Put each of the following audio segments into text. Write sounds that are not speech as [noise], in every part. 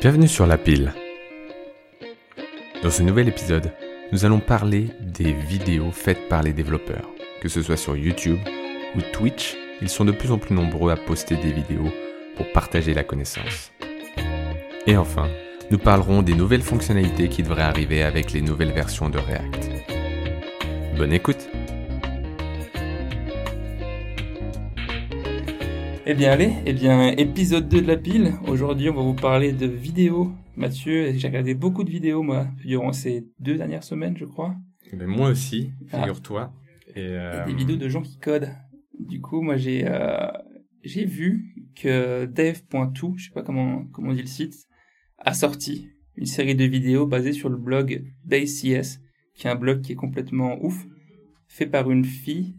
Bienvenue sur La Pile. Dans ce nouvel épisode, nous allons parler des vidéos faites par les développeurs. Que ce soit sur YouTube ou Twitch, ils sont de plus en plus nombreux à poster des vidéos pour partager la connaissance. Et enfin, nous parlerons des nouvelles fonctionnalités qui devraient arriver avec les nouvelles versions de React. Bonne écoute Eh bien allez, eh bien épisode 2 de la pile. Aujourd'hui on va vous parler de vidéos. Mathieu, j'ai regardé beaucoup de vidéos moi durant ces deux dernières semaines je crois. Ben, moi aussi, Ah. figure-toi. Et, Et euh, des vidéos de gens qui codent. Du coup moi j'ai euh, j'ai vu que dev.to, je sais pas comment comment on dit le site, a sorti une série de vidéos basées sur le blog Base.cs, qui est un blog qui est complètement ouf, fait par une fille.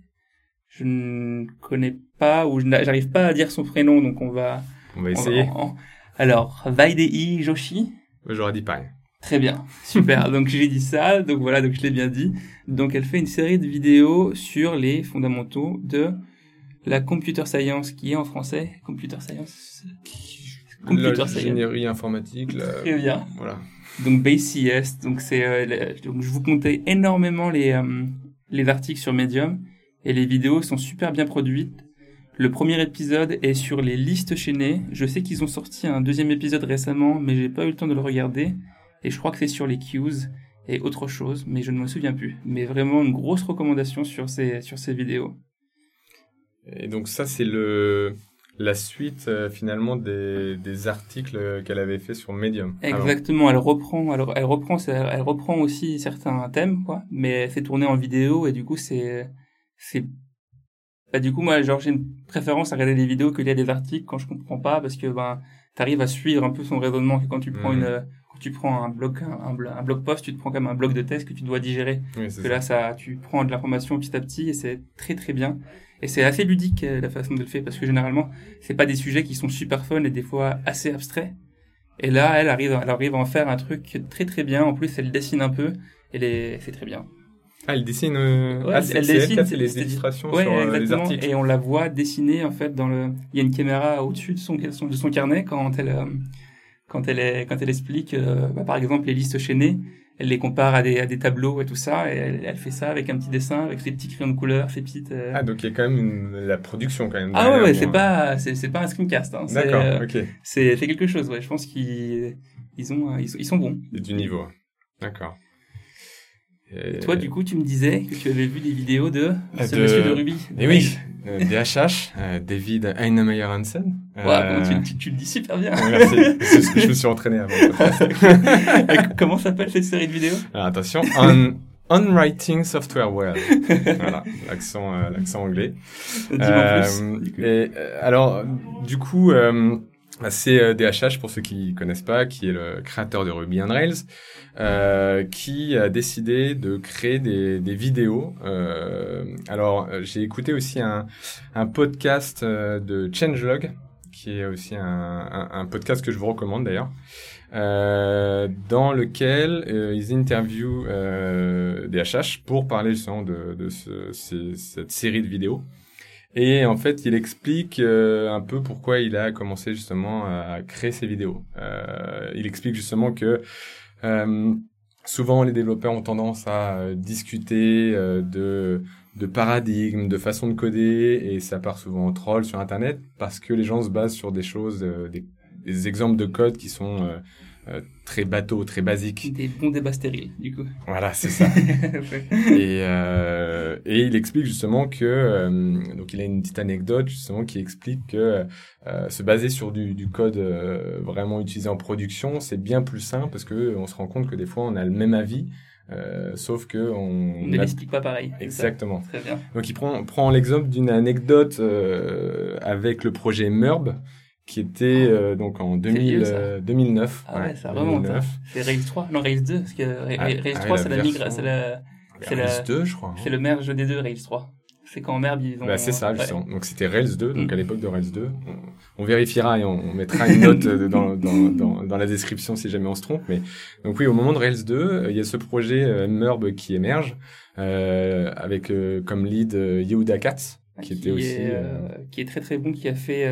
Je ne connais pas ou je n'a- j'arrive pas à dire son prénom donc on va on va on va- essayer. on- Alors, Vaidei Joshi. J'aurais dit pareil. Très bien, super. [laughs] donc j'ai dit ça, donc voilà, donc je l'ai bien dit. Donc elle fait une série de vidéos sur les fondamentaux de la computer science, qui est en français computer science. Computer science. L'ingénierie informatique, la- Très bien. voilà. Donc BaseCS, donc c'est euh, donc je vous comptais énormément les euh, les articles sur Medium et les vidéos sont super bien produites. Le premier épisode est sur les listes chaînées. Je sais qu'ils ont sorti un deuxième épisode récemment, mais j'ai pas eu le temps de le regarder. Et je crois que c'est sur les queues et autre chose, mais je ne me souviens plus. Mais vraiment une grosse recommandation sur ces sur ces vidéos. Et donc ça, c'est le la suite euh, finalement des, des articles qu'elle avait fait sur Medium. Exactement, elle reprend, alors elle reprend, elle reprend aussi certains thèmes, quoi, mais c'est tourné en vidéo et du coup c'est, c'est, bah du coup moi genre j'ai une préférence à regarder des vidéos que lire des articles quand je comprends pas parce que ben t'arrives à suivre un peu son raisonnement que quand tu prends une, quand tu prends un blog, un, un blog post, tu te prends comme un bloc de test que tu dois digérer. Oui, c'est Que ça. là ça, tu prends de l'information petit à petit et c'est très très bien. Et c'est assez ludique euh, la façon de le faire parce que généralement c'est pas des sujets qui sont super fun et des fois assez abstraits. Et là elle arrive, elle arrive à en faire un truc très très bien. En plus elle dessine un peu et les- c'est très bien. Ah, elle dessine. euh, Ouais, ah, elle c'est c'est elle les illustrations Ouais, sur euh, les exactement. articles. Et on la voit dessiner en fait dans le. Il y a une caméra au-dessus de son, de son carnet quand elle euh, quand elle est quand elle explique bah, par exemple les listes chaînées. Elle les compare à des à des tableaux et tout ça et elle, elle fait ça avec un petit dessin avec ses petits crayons de couleur, ses petites. Ah, donc il y a quand même une, la production quand même. Ah ouais, c'est euh, pas, c'est, pas un screencast. Hein. D'accord, ok. c'est, quelque chose. Ouais, je pense qu'ils, ils ont, ils sont, ils sont bons. Il y a du niveau. D'accord. Et- Toi, du coup, tu me disais que tu avais vu des vidéos de Euh, ce de- monsieur de Ruby. Et oui, euh, DHH, euh, David Heinemeier Hansen. Euh, tu, tu, tu le dis super bien. Merci, c'est ce que je me suis entraîné avant. [laughs] Comment s'appelle cette série de vidéos? Alors attention, on, on writing software well. voilà, l'accent, euh, l'accent anglais. Dis-moi Euh, plus. et, euh, alors, du coup, euh, c'est euh, DHH pour ceux qui connaissent pas, qui est le créateur de Ruby on Rails, euh, qui a décidé de créer des, des vidéos. Euh, alors, euh, j'ai écouté aussi un, un podcast euh, de Changelog, qui est aussi un, un, podcast que je vous recommande d'ailleurs. Euh, dans lequel ils interviewent euh, DHH pour parler justement de, de ce, cette série de vidéos. Et en fait, il explique euh, un peu pourquoi il a commencé justement à créer ces vidéos. Euh, il explique justement que euh, souvent les développeurs ont tendance à discuter de paradigmes, de façon de coder, et ça part souvent en troll sur Internet parce que les gens se basent sur des choses, des, des exemples de code qui sont euh, très bateaux, très basiques. Des bons débats stériles, du coup. Voilà, c'est ça. [laughs] et, euh, et il explique justement que euh, donc il a une petite anecdote justement qui explique que euh, se baser sur du, du code euh, vraiment utilisé en production c'est bien plus simple parce que on se rend compte que des fois on a le même avis euh, sauf que on, On ne a- l'explique pas pareil. exactement Très bien. donc il prend, prend l'exemple d'une anecdote euh, avec le projet MERB qui était euh, donc en 2000, vieux, ça. euh, 2009 Ah ouais, ça remonte. hein. 2009. C'est Rails 3. Non, Rails 2. Parce que Ra- Ah, Rails ah 3, ouais, c'est la la migra, version- c'est la, c'est la- Rails 2 je crois hein. c'est le merge des deux Rails 3. C'est quand Merb, ils ont. Bah, c'est ça, Ouais. justement. Donc, c'était Rails 2, donc Mm. à l'époque de Rails 2. On, on vérifiera et on, on mettra une note euh, dans, dans, dans, dans la description si jamais on se trompe. Mais, donc oui, au moment de Rails 2, euh, il y a ce projet Merb qui émerge, euh, avec euh, comme lead Yehuda Katz, qui, était aussi est, euh, qui est très très bon, qui a fait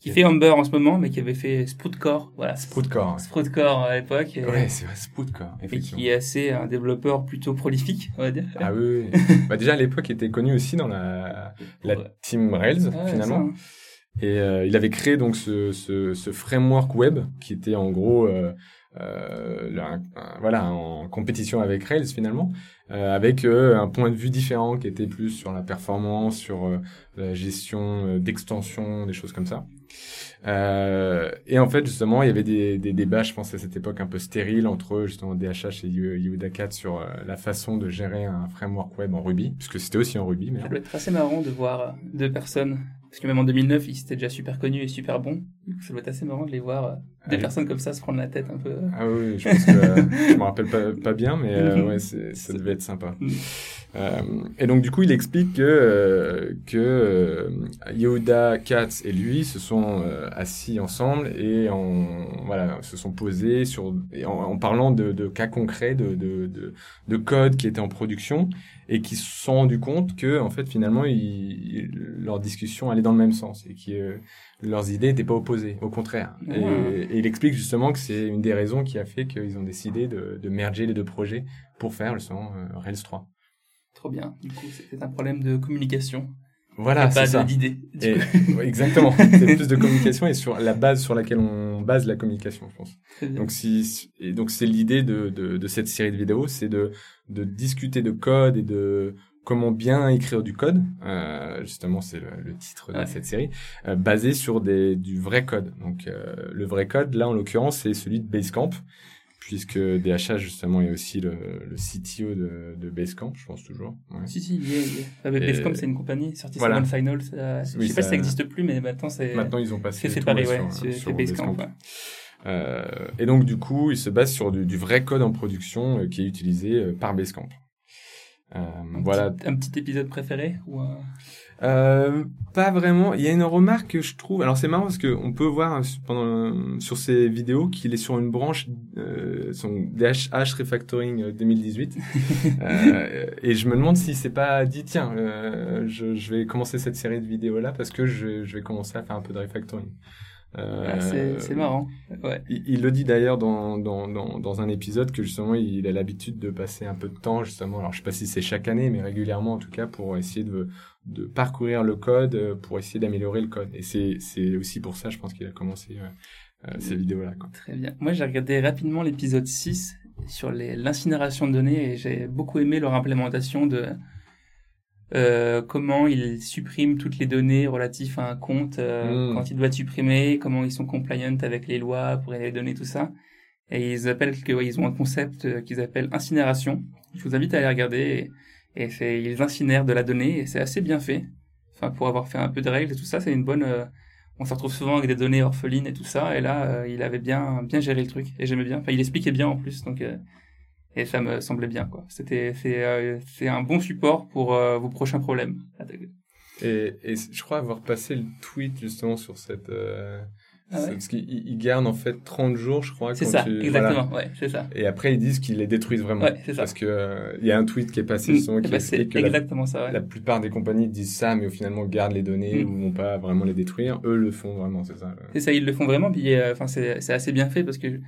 qui fait Humber en ce moment, mais qui avait fait Sproutcore, voilà. Sproutcore. Sproutcore à l'époque. Ouais, c'est vrai, Sproutcore, et qui est assez un développeur plutôt prolifique, on va dire. Ah oui, oui. [laughs] bah déjà à l'époque, il était connu aussi dans la, la Ouais. team Rails Ouais, finalement. ça, hein. Et euh, il avait créé donc ce, ce, ce framework web qui était en gros euh, euh, le- un- un- voilà en compétition avec Rails finalement, euh, avec un point de vue différent qui était plus sur la performance, sur la gestion d'extension, des choses comme ça. Euh, et en fait justement il y avait des, des débats, je pense à cette époque un peu stériles entre justement DHH et Yehuda Cat sur euh, la façon de gérer un framework web en Ruby, puisque c'était aussi en Ruby. Mais Ça doit être assez marrant de voir euh, deux personnes, parce que même en 2009, ils étaient déjà super connus et super bons. Ça doit être assez marrant de les voir, des Ouais. personnes comme ça se prendre la tête un peu. Ah oui, je pense que [laughs] je me rappelle pas, pas bien, mais euh, ouais, c'est- ça devait être sympa. Mm. Euh, et donc du coup, il explique que euh, que Yehuda, Katz et lui se sont euh, assis ensemble et en, voilà se sont posés sur en, en parlant de, de cas concrets, de, de, de, de code qui était en production et qui se sont rendus compte que en fait finalement ils, ils- leur discussion allait dans le même sens et euh, leurs idées n'étaient pas opposées, au contraire. Et, il explique justement que c'est une des raisons qui a fait qu'ils ont décidé de, de merger les deux projets pour faire justement euh, Rails 3. Trop bien. Du coup, c'était un problème de communication, Voilà, pas c'est ça. coup, ouais, [laughs] exactement. C'est plus de [laughs] communication et sur la base sur laquelle on base la communication, je pense. Donc si et donc c'est l'idée de, de de cette série de vidéos, c'est de de discuter de code et de comment bien écrire du code. Euh, justement, c'est le, le titre de Ouais. cette série, euh, basé sur des du vrai code. Donc euh, le vrai code, là en l'occurrence, c'est celui de Basecamp, puisque DHH justement est aussi le, le CTO de, de Basecamp, je pense toujours. Ouais. Si, si, il est, il est. Ah, mais Basecamp, c'est une compagnie, sortie Voilà. Final. ça- Je Oui, sais pas ça- si ça existe plus, mais maintenant c'est Maintenant, ils ont passé c'est séparé, ouais, sur, Basecamp. Basecamp. ouais. Euh, et donc du coup, il se base sur du, du vrai code en production euh, qui est utilisé euh, par Basecamp. Euh, Un voilà. petit- un petit épisode préféré ou un- Euh, pas vraiment. Il y a une remarque que je trouve. Alors c'est marrant parce que on peut voir hein, pendant sur ces vidéos qu'il est sur une branche euh, son DHH Refactoring euh, 2018. [laughs] euh, et je me demande si c'est pas dit tiens, euh, je, je vais commencer cette série de vidéos là parce que je, je vais commencer à faire un peu de refactoring. Euh, Ah, c'est c'est marrant. Ouais. il, il le dit d'ailleurs dans, dans, dans, dans un épisode que justement il a l'habitude de passer un peu de temps justement, alors je sais pas si c'est chaque année, mais régulièrement en tout cas pour essayer de, de parcourir le code, euh, pour essayer d'améliorer le code. Et c'est, aussi pour ça, je pense qu'il a commencé euh, euh, ces vidéos-là. Très bien. Moi, j'ai regardé rapidement l'épisode 6 sur l'incinération de données et j'ai beaucoup aimé leur implémentation de euh, comment ils suppriment toutes les données relatives à un compte euh, Mm. quand il doit être supprimé, comment ils sont compliant avec les lois pour les données, tout ça. Et ils appellent que ouais, ils ont un concept euh, qu'ils appellent incinération. Je vous invite à aller regarder et, et c'est ils incinèrent de la donnée et c'est assez bien fait. Enfin, pour avoir fait un peu de règles et tout ça, c'est une bonne. euh, on se retrouve souvent avec des données orphelines et tout ça, et là, euh, il avait bien bien géré le truc et j'aimais bien. Enfin, il expliquait bien en plus, donc euh, et ça me semblait bien quoi. C'était c'est euh, c'est un bon support pour euh, vos prochains problèmes. Et, et je crois avoir passé le tweet justement sur cette... Euh, Ah ouais? parce qu'ils ils gardent en fait 30 jours, je crois. C'est ça, tu- exactement. voilà. Ouais, c'est ça. Et après, ils disent qu'ils les détruisent vraiment. Ouais, c'est ça. Parce que euh, il y a un tweet qui est passé Mm. justement Eh qui ben, explique que la, exactement ça. Ouais. la plupart des compagnies disent ça, mais au finalement gardent les données Mm. ou vont pas vraiment les détruire. Eux le font vraiment, c'est ça. C'est ça, ils le font vraiment. Puis, enfin, c'est assez bien fait parce que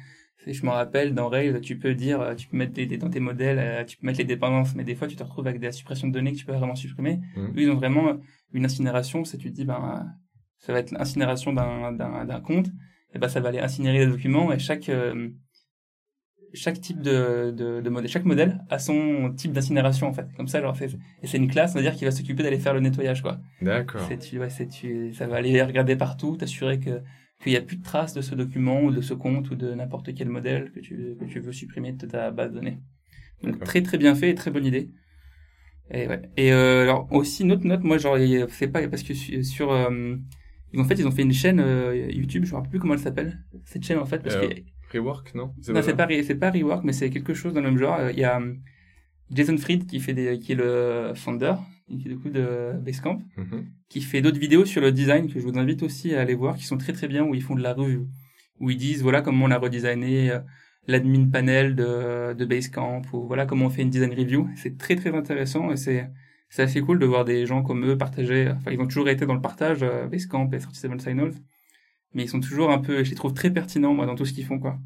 je me rappelle dans Rails, tu peux dire, euh, tu peux mettre des, dans tes modèles, euh, tu peux mettre les dépendances, mais des fois tu te retrouves avec des suppressions de données que tu peux vraiment supprimer. Eux, ils ont vraiment une incinération. C'est tu te dis, ben, ça va être l'incinération d'un compte. Et ben, ça va aller incinérer les documents et chaque euh, chaque type de, de, de modèle, chaque modèle a son type d'incinération en fait. Comme ça, alors et c'est une classe, on va dire, qui va s'occuper d'aller faire le nettoyage quoi. D'accord. Ouais, ça va aller regarder partout, t'assurer que qu'il n'y a plus de traces de ce document ou de ce compte ou de n'importe quel modèle que tu que tu veux supprimer de ta base de données. Donc très très bien fait et très bonne idée. Et ouais. Et euh, alors aussi une autre note, moi genre c'est pas parce que su- sur euh, ont fait ils ont fait une chaîne euh, YouTube, je me rappelle plus comment elle s'appelle cette chaîne en fait parce Euh, que Rework, non? Non, c'est pas, c'est pas Rework, mais c'est quelque chose dans le même genre. Euh, Il y a Jason Fried qui fait des, qui est le founder, qui est du coup de Basecamp, Mhm. qui fait d'autres vidéos sur le design que je vous invite aussi à aller voir, qui sont très très bien, où ils font de la revue, où ils disent voilà comment on a redesigné euh, l'admin panel de, de Basecamp, ou voilà comment on fait une design review. C'est très très intéressant et c'est, c'est assez cool de voir des gens comme eux partager. Enfin, ils ont toujours été dans le partage, euh, Basecamp et 37 Signals, mais ils sont toujours un peu, je les trouve très pertinents moi dans tout ce qu'ils font quoi.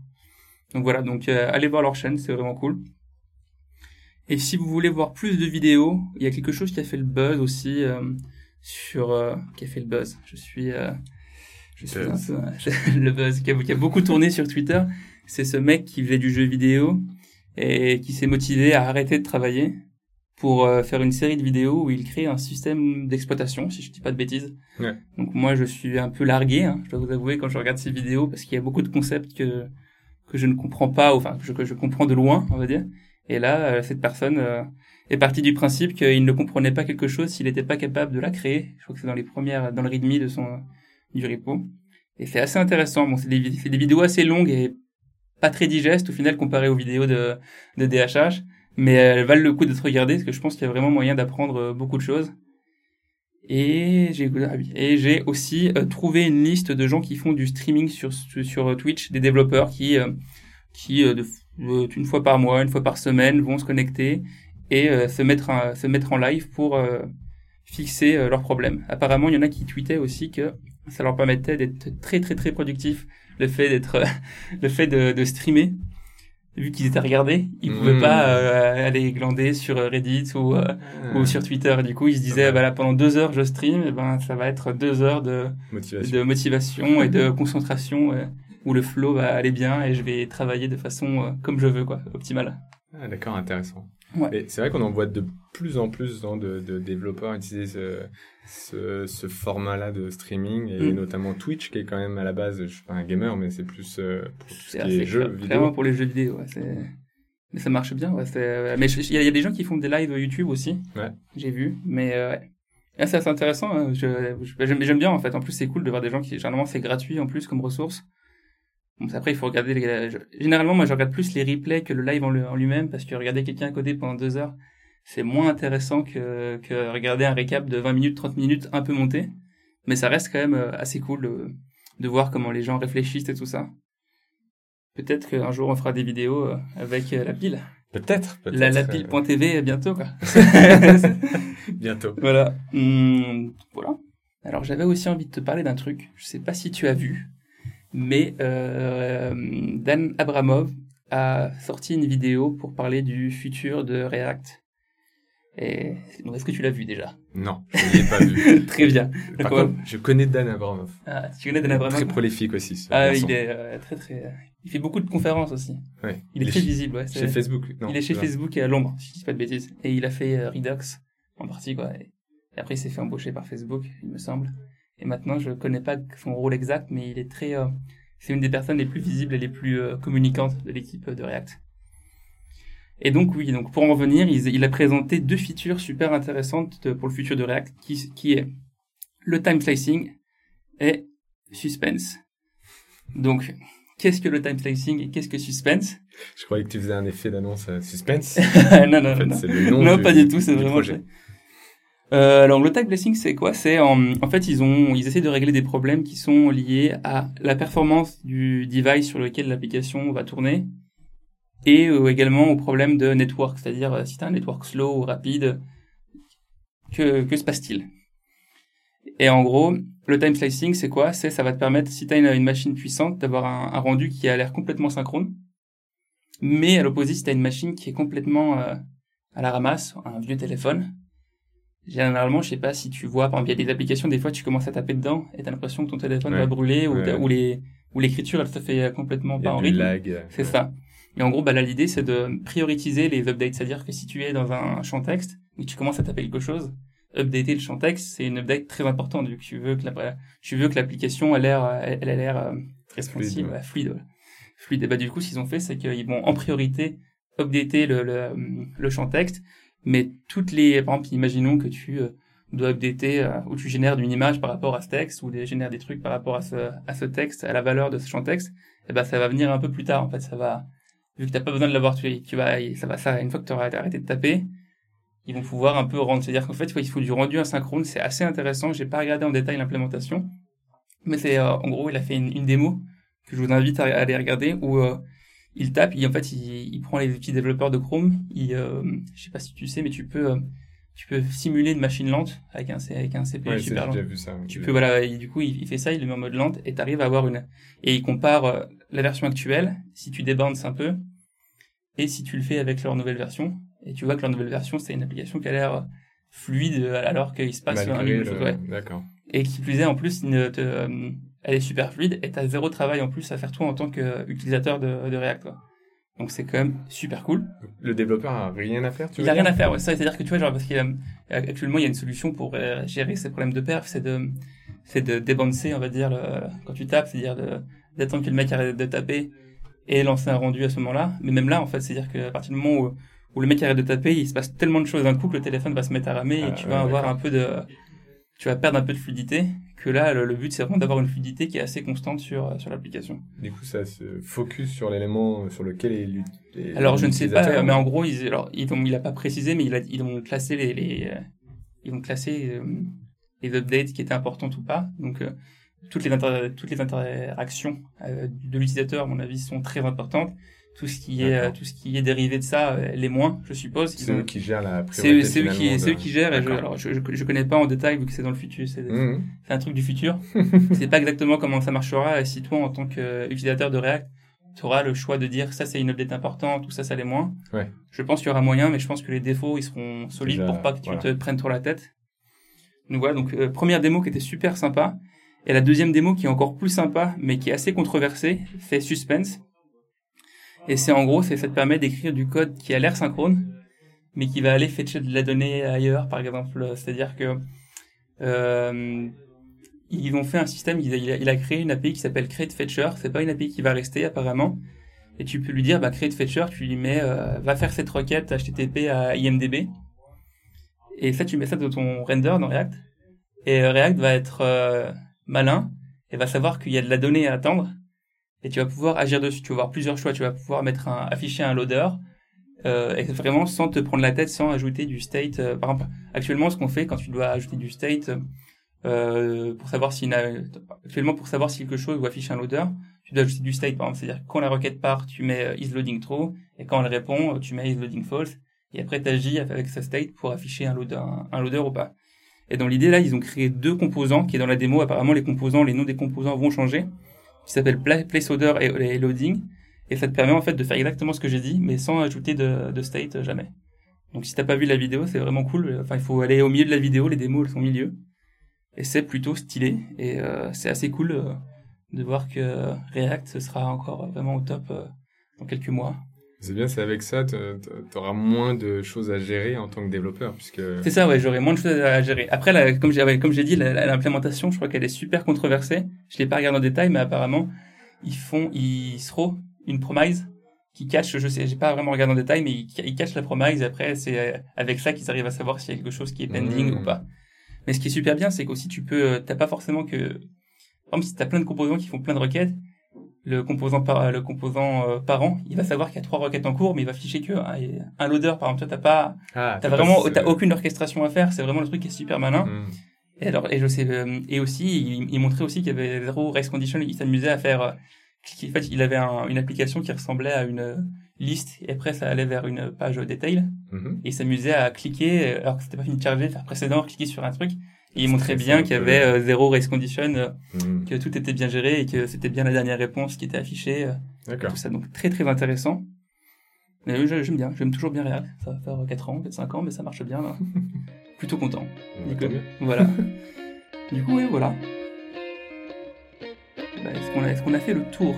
Donc voilà, donc euh, allez voir leur chaîne, c'est vraiment cool. Et si vous voulez voir plus de vidéos, il y a quelque chose qui a fait le buzz aussi euh, sur euh, qui a fait le buzz. Je suis euh, je suis un peu, [laughs] le buzz qui a, qui a beaucoup tourné sur Twitter. C'est ce mec qui faisait du jeu vidéo et qui s'est motivé à arrêter de travailler pour euh, faire une série de vidéos où il crée un système d'exploitation, si je dis pas de bêtises. Ouais. Donc moi, je suis un peu largué, hein, je dois vous avouer, quand je regarde ces vidéos, parce qu'il y a beaucoup de concepts que que je ne comprends pas, ou, enfin que je, que je comprends de loin, on va dire. Et là, euh, cette personne euh, est partie du principe qu'il ne comprenait pas quelque chose s'il n'était pas capable de la créer. Je crois que c'est dans les premières, dans le readme de son du repo. Et c'est assez intéressant. Bon, c'est des, vidéos assez longues et pas très digestes au final comparé aux vidéos de, de DHH, mais elles valent le coup d'être regardées parce que je pense qu'il y a vraiment moyen d'apprendre euh, beaucoup de choses. Et j'ai ah et j'ai aussi trouvé une liste de gens qui font du streaming sur sur Twitch, des développeurs qui qui de, une fois par mois, une fois par semaine vont se connecter et se mettre un, se mettre en live pour fixer leurs problèmes. Apparemment, il y en a qui tweetaient aussi que ça leur permettait d'être très très très productifs le fait d'être [laughs] le fait de, de streamer vu qu'ils étaient regardés ils pouvaient Mmh. pas euh, aller glander sur Reddit ou euh, Ah. ou sur Twitter du coup ils se disaient Ouais. bah là pendant deux heures je stream et ben ça va être deux heures de Motivation. de motivation et de concentration euh, où le flow va aller bien et je vais travailler de façon euh, comme je veux quoi optimale Ah, d'accord, intéressant. Ouais. C'est vrai qu'on en voit de plus en plus hein, de, de développeurs utiliser ce, ce, ce format-là de streaming, et Mm. notamment Twitch, qui est quand même à la base, je suis pas un gamer, mais c'est plus euh, pour tout ce qui est jeux clair- clairement vidéo. pour les jeux vidéo ouais, c'est mais ça marche bien ouais, c'est mais il y, a- il y a des gens qui font des lives YouTube aussi Ouais. j'ai vu mais euh, ouais. Ah, c'est assez intéressant hein. j'aime bien en fait en plus c'est cool de voir des gens qui généralement c'est gratuit en plus comme ressource Bon, après, il faut regarder les... Généralement, moi, je regarde plus les replays que le live en, lui-même, parce que regarder quelqu'un coder pendant deux heures, c'est moins intéressant que, que regarder un récap de 20 minutes, 30 minutes un peu monté. Mais ça reste quand même euh, assez cool de, de voir comment les gens réfléchissent et tout ça. Peut-être qu'un jour, on fera des vidéos euh, avec euh, la pile. Peut-être, peut-être. La, la pile.tv bientôt, quoi. [laughs] bientôt. Voilà. Hum, voilà. Alors j'avais aussi envie de te parler d'un truc. Je sais pas si tu as vu, mais euh, Dan Abramov a sorti une vidéo pour parler du futur de React. Et est-ce que tu l'as vu déjà? Non, je l'ai pas vu. [laughs] Très bien. Par D'accord. contre, je connais Dan Abramov. Ah, tu connais Dan Abramov? Très prolifique aussi. Ah, garçon. il est euh, très très. Il fait beaucoup de conférences aussi. Ouais. Il est très visible. Ouais, Chez c'est- Facebook. Non, il est chez là. Facebook et à Londres, si je dis pas de bêtises. Et il a fait euh, Redux en partie, quoi. Et après, il s'est fait embaucher par Facebook, il me semble. Et maintenant, je connais pas son rôle exact, mais il est très. euh, c'est une des personnes les plus visibles et les plus euh, communicantes de l'équipe de React. Et donc oui, donc pour en revenir, il, il a présenté deux features super intéressantes de- pour le futur de React, qui, qui est le time slicing et suspense. Donc, qu'est-ce que le time slicing et qu'est-ce que suspense? Je croyais que tu faisais un effet d'annonce euh, suspense. [laughs] Non, non, En fait, non. le nom Non, du- pas du tout, c'est vraiment. Euh, alors le tag blessing c'est quoi? C'est en, en fait ils ont ils essaient de régler des problèmes qui sont liés à la performance du device sur lequel l'application va tourner et euh, également au problème de network, c'est-à-dire euh, si tu as un network slow ou rapide, que, que se passe-t-il? Et en gros, le time slicing c'est quoi? C'est ça va te permettre si tu as une, machine puissante d'avoir un, un rendu qui a l'air complètement synchrone, mais à l'opposé si tu as une machine qui est complètement euh, à la ramasse, un vieux téléphone, généralement, je sais pas si tu vois, par exemple, il y a des applications, des fois, tu commences à taper dedans et t'as l'impression que ton téléphone Ouais. va brûler ou, Ouais. ou les, ou l'écriture, elle se fait complètement Il y pas a en rythme. lag. euh, C'est ça. Et en gros, bah, là, l'idée, c'est de prioriser les updates. C'est-à-dire que si tu es dans un champ texte et que tu commences à taper quelque chose, updater le champ texte, c'est une update très importante vu que tu veux que la, tu veux que l'application ait l'air, elle, elle a l'air euh, responsive, Fluide, ouais. ouais, fluide. ouais. Fluide. Et bah, du coup, ce qu'ils ont fait, c'est qu'ils vont en priorité updater le, le, le champ texte, mais toutes les, par exemple, imaginons que tu euh, dois updater euh, ou tu génères une image par rapport à ce texte ou des, génères des trucs par rapport à ce, à ce texte, à la valeur de ce champ texte, et ben ça va venir un peu plus tard en fait, ça va vu que t'as pas besoin de l'avoir tu, tu vas ça va ça une fois que tu auras arrêté de taper, ils vont pouvoir un peu rendre, c'est-à-dire qu'en fait il faut du rendu asynchrone, c'est assez intéressant, j'ai pas regardé en détail l'implémentation, mais c'est euh, en gros il a fait une, une démo que je vous invite à, à aller regarder où euh, il tape, il, en fait il, il prend les petits développeurs de Chrome, il, euh, je sais pas si tu sais mais tu peux euh, tu peux simuler une machine lente avec un, avec un CPU Ouais, super lent. j'ai vu ça. Tu peux, voilà, et du coup, il, il fait ça, il le met en mode lente, et t'arrives à avoir une, et il compare euh, la version actuelle, si tu débandes un peu, et si tu le fais avec leur nouvelle version, et tu vois que leur nouvelle version, c'est une application qui a l'air fluide, euh, alors qu'il se passe un Malgré de le- ouais. D'accord. Et qui plus est, en plus, une- te- euh, elle est super fluide, et t'as zéro travail en plus à faire toi en tant qu'utilisateur de, de React, quoi. Donc c'est quand même super cool. Le développeur a rien à faire, tu Il veux a rien à faire, ouais, ça, c'est-à-dire que tu vois, genre, parce qu'actuellement, il y a une solution pour euh, gérer ces problèmes de perf, c'est de, c'est de débouncer, on va dire, le- quand tu tapes, c'est-à-dire d'attendre que le mec arrête de taper et lancer un rendu à ce moment-là. Mais même là, en fait, c'est-à-dire qu'à partir du moment où, où le mec arrête de taper, il se passe tellement de choses d'un coup que le téléphone va se mettre à ramer Ah, et tu ouais, vas avoir un peu de, tu vas perdre un peu de fluidité. Que là, le, le but, c'est vraiment d'avoir une fluidité qui est assez constante sur, sur l'application. Du coup, ça se focus sur l'élément sur lequel est l'ut- est Alors je ne sais pas, l'utilisateur. mais en gros, ils, alors, ils ont, il a pas précisé, mais il a, ils ont classé les, les euh, ils ont classé euh, les updates qui étaient importantes ou pas. Donc euh, toutes les toutes les interactions euh, de l'utilisateur, à mon avis, sont très importantes. Tout ce qui est euh, tout ce qui est dérivé de ça, euh, les moins, je suppose. C'est eux qui gèrent la priorité. c'est eux qui, c'est eux de- qui gèrent. Et je, alors je, je, je connais pas en détail vu que c'est dans le futur. C'est c'est un truc du futur. [laughs] c'est pas exactement comment ça marchera. Et si toi, en tant qu'utilisateur de React, tu auras le choix de dire ça c'est une update importante ou ça ça l'est moins. Ouais. Je pense qu'il y aura moyen, mais je pense que les défauts ils seront solides Déjà, pour pas que tu voilà. te prennes trop la tête. Donc voilà, donc euh, première démo qui était super sympa. Et la deuxième démo qui est encore plus sympa, mais qui est assez controversée, fait suspense. Et c'est en gros, c'est ça te permet d'écrire du code qui a l'air synchrone, mais qui va aller fetcher de la donnée ailleurs, par exemple. C'est-à-dire que euh, ils ont fait un système, il a, il a- créé une API qui s'appelle Create Fetcher. C'est pas une API qui va rester apparemment. Et tu peux lui dire, bah, Create Fetcher, tu lui mets, euh, va faire cette requête HTTP à IMDB. Et ça, tu mets ça dans ton render dans React. Et euh, React va être euh, malin et va savoir qu'il y a de la donnée à attendre. Et tu vas pouvoir agir dessus. Tu vas avoir plusieurs choix. Tu vas pouvoir mettre afficher un loader. Euh, vraiment sans te prendre la tête, sans ajouter du state. Euh, par exemple, actuellement, ce qu'on fait quand tu dois ajouter du state, euh, pour savoir si actuellement pour savoir si quelque chose ou afficher un loader, tu dois ajouter du state par exemple, c'est-à-dire quand la requête part, tu mets euh, is loading true et quand elle répond, tu mets is loading false et après tu agis avec ce state pour afficher un loader, un loader ou pas. Et dans l'idée là, ils ont créé deux composants qui est dans la démo. Apparemment, les composants, les noms des composants vont changer, qui s'appellent pla- placeholder et, loading. Et ça te permet en fait de faire exactement ce que j'ai dit, mais sans ajouter de, state euh, jamais. Donc si t'as pas vu la vidéo, c'est vraiment cool. Enfin, il faut aller au milieu de la vidéo, les démos elles sont au milieu. Et c'est plutôt stylé. Et euh, c'est assez cool euh, de voir que React sera encore vraiment au top dans quelques mois. C'est bien, c'est avec ça, tu auras moins de choses à gérer en tant que développeur, puisque C'est ça, ouais, j'aurais moins de choses à gérer. Après, là, comme j'ai ouais, comme j'ai dit, la- la- l'implémentation, je crois qu'elle est super controversée. Je l'ai pas regardé en détail, mais apparemment, ils font, ils seront une promise qui cache, je sais, j'ai pas vraiment regardé en détail, mais ils, ils cachent la promise. Et après, c'est euh, avec ça qu'ils arrivent à savoir s'il y a quelque chose qui est pending Mmh. ou pas. Mais ce qui est super bien, c'est qu'aussi tu peux, euh, t'as pas forcément que, par exemple, si t'as plein de composants qui font plein de requêtes, le composant par, le composant euh, parent, il va savoir qu'il y a trois requêtes en cours, mais il va afficher que un, un loader. Par exemple, toi, t'as pas, ah, T'as vraiment, t'as aucune orchestration à faire. C'est vraiment le truc qui est super malin. Mhm. Et alors, et je sais, euh, et aussi, il, il montrait aussi qu'il y avait zéro race condition. Il s'amusait à faire, euh, cliquer- en fait, il avait un- une application qui ressemblait à une euh, liste, et après, ça allait vers une page detail. Mhm. Et il s'amusait à cliquer, euh, alors que c'était pas fini de charger, faire précédent, cliquer sur un truc. Et il montrait bien qu'il y avait euh, zéro race condition, euh, Mhm. que tout était bien géré et que c'était bien la dernière réponse qui était affichée. euh, D'accord. tout ça, donc très très intéressant. Mais oui, je- j'aime bien, j'aime toujours bien React. Ça va faire 4 ans, peut-être 5 ans, mais ça marche bien là. [laughs] Plutôt content. Bah, voilà. [laughs] du coup, oui, voilà. Bah, est-ce qu'on a, fait le tour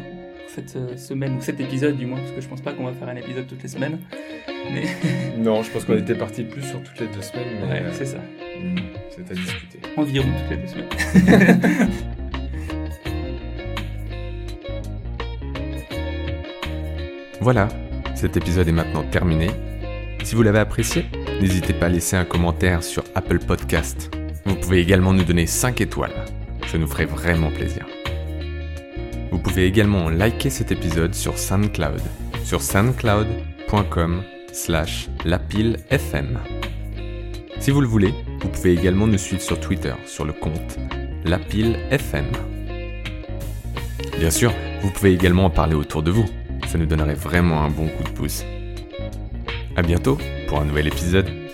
cette euh, semaine, ou cet épisode du moins, parce que je pense pas qu'on va faire un épisode toutes les semaines. Mais [laughs] Non, je pense qu'on était parti plus sur toutes les deux semaines, mais ouais, euh, c'est ça. mhm, c'est à discuter. Environ toutes les deux semaines. [laughs] Voilà, cet épisode est maintenant terminé. Si vous l'avez apprécié, n'hésitez pas à laisser un commentaire sur Apple Podcast. Vous pouvez également nous donner 5 étoiles. Ça nous ferait vraiment plaisir. Vous pouvez également liker cet épisode sur SoundCloud, sur soundcloud.com slash lapilefm. Si vous le voulez, vous pouvez également nous suivre sur Twitter sur le compte lapilefm. Bien sûr, vous pouvez également en parler autour de vous. Ça nous donnerait vraiment un bon coup de pouce. À bientôt pour un nouvel épisode.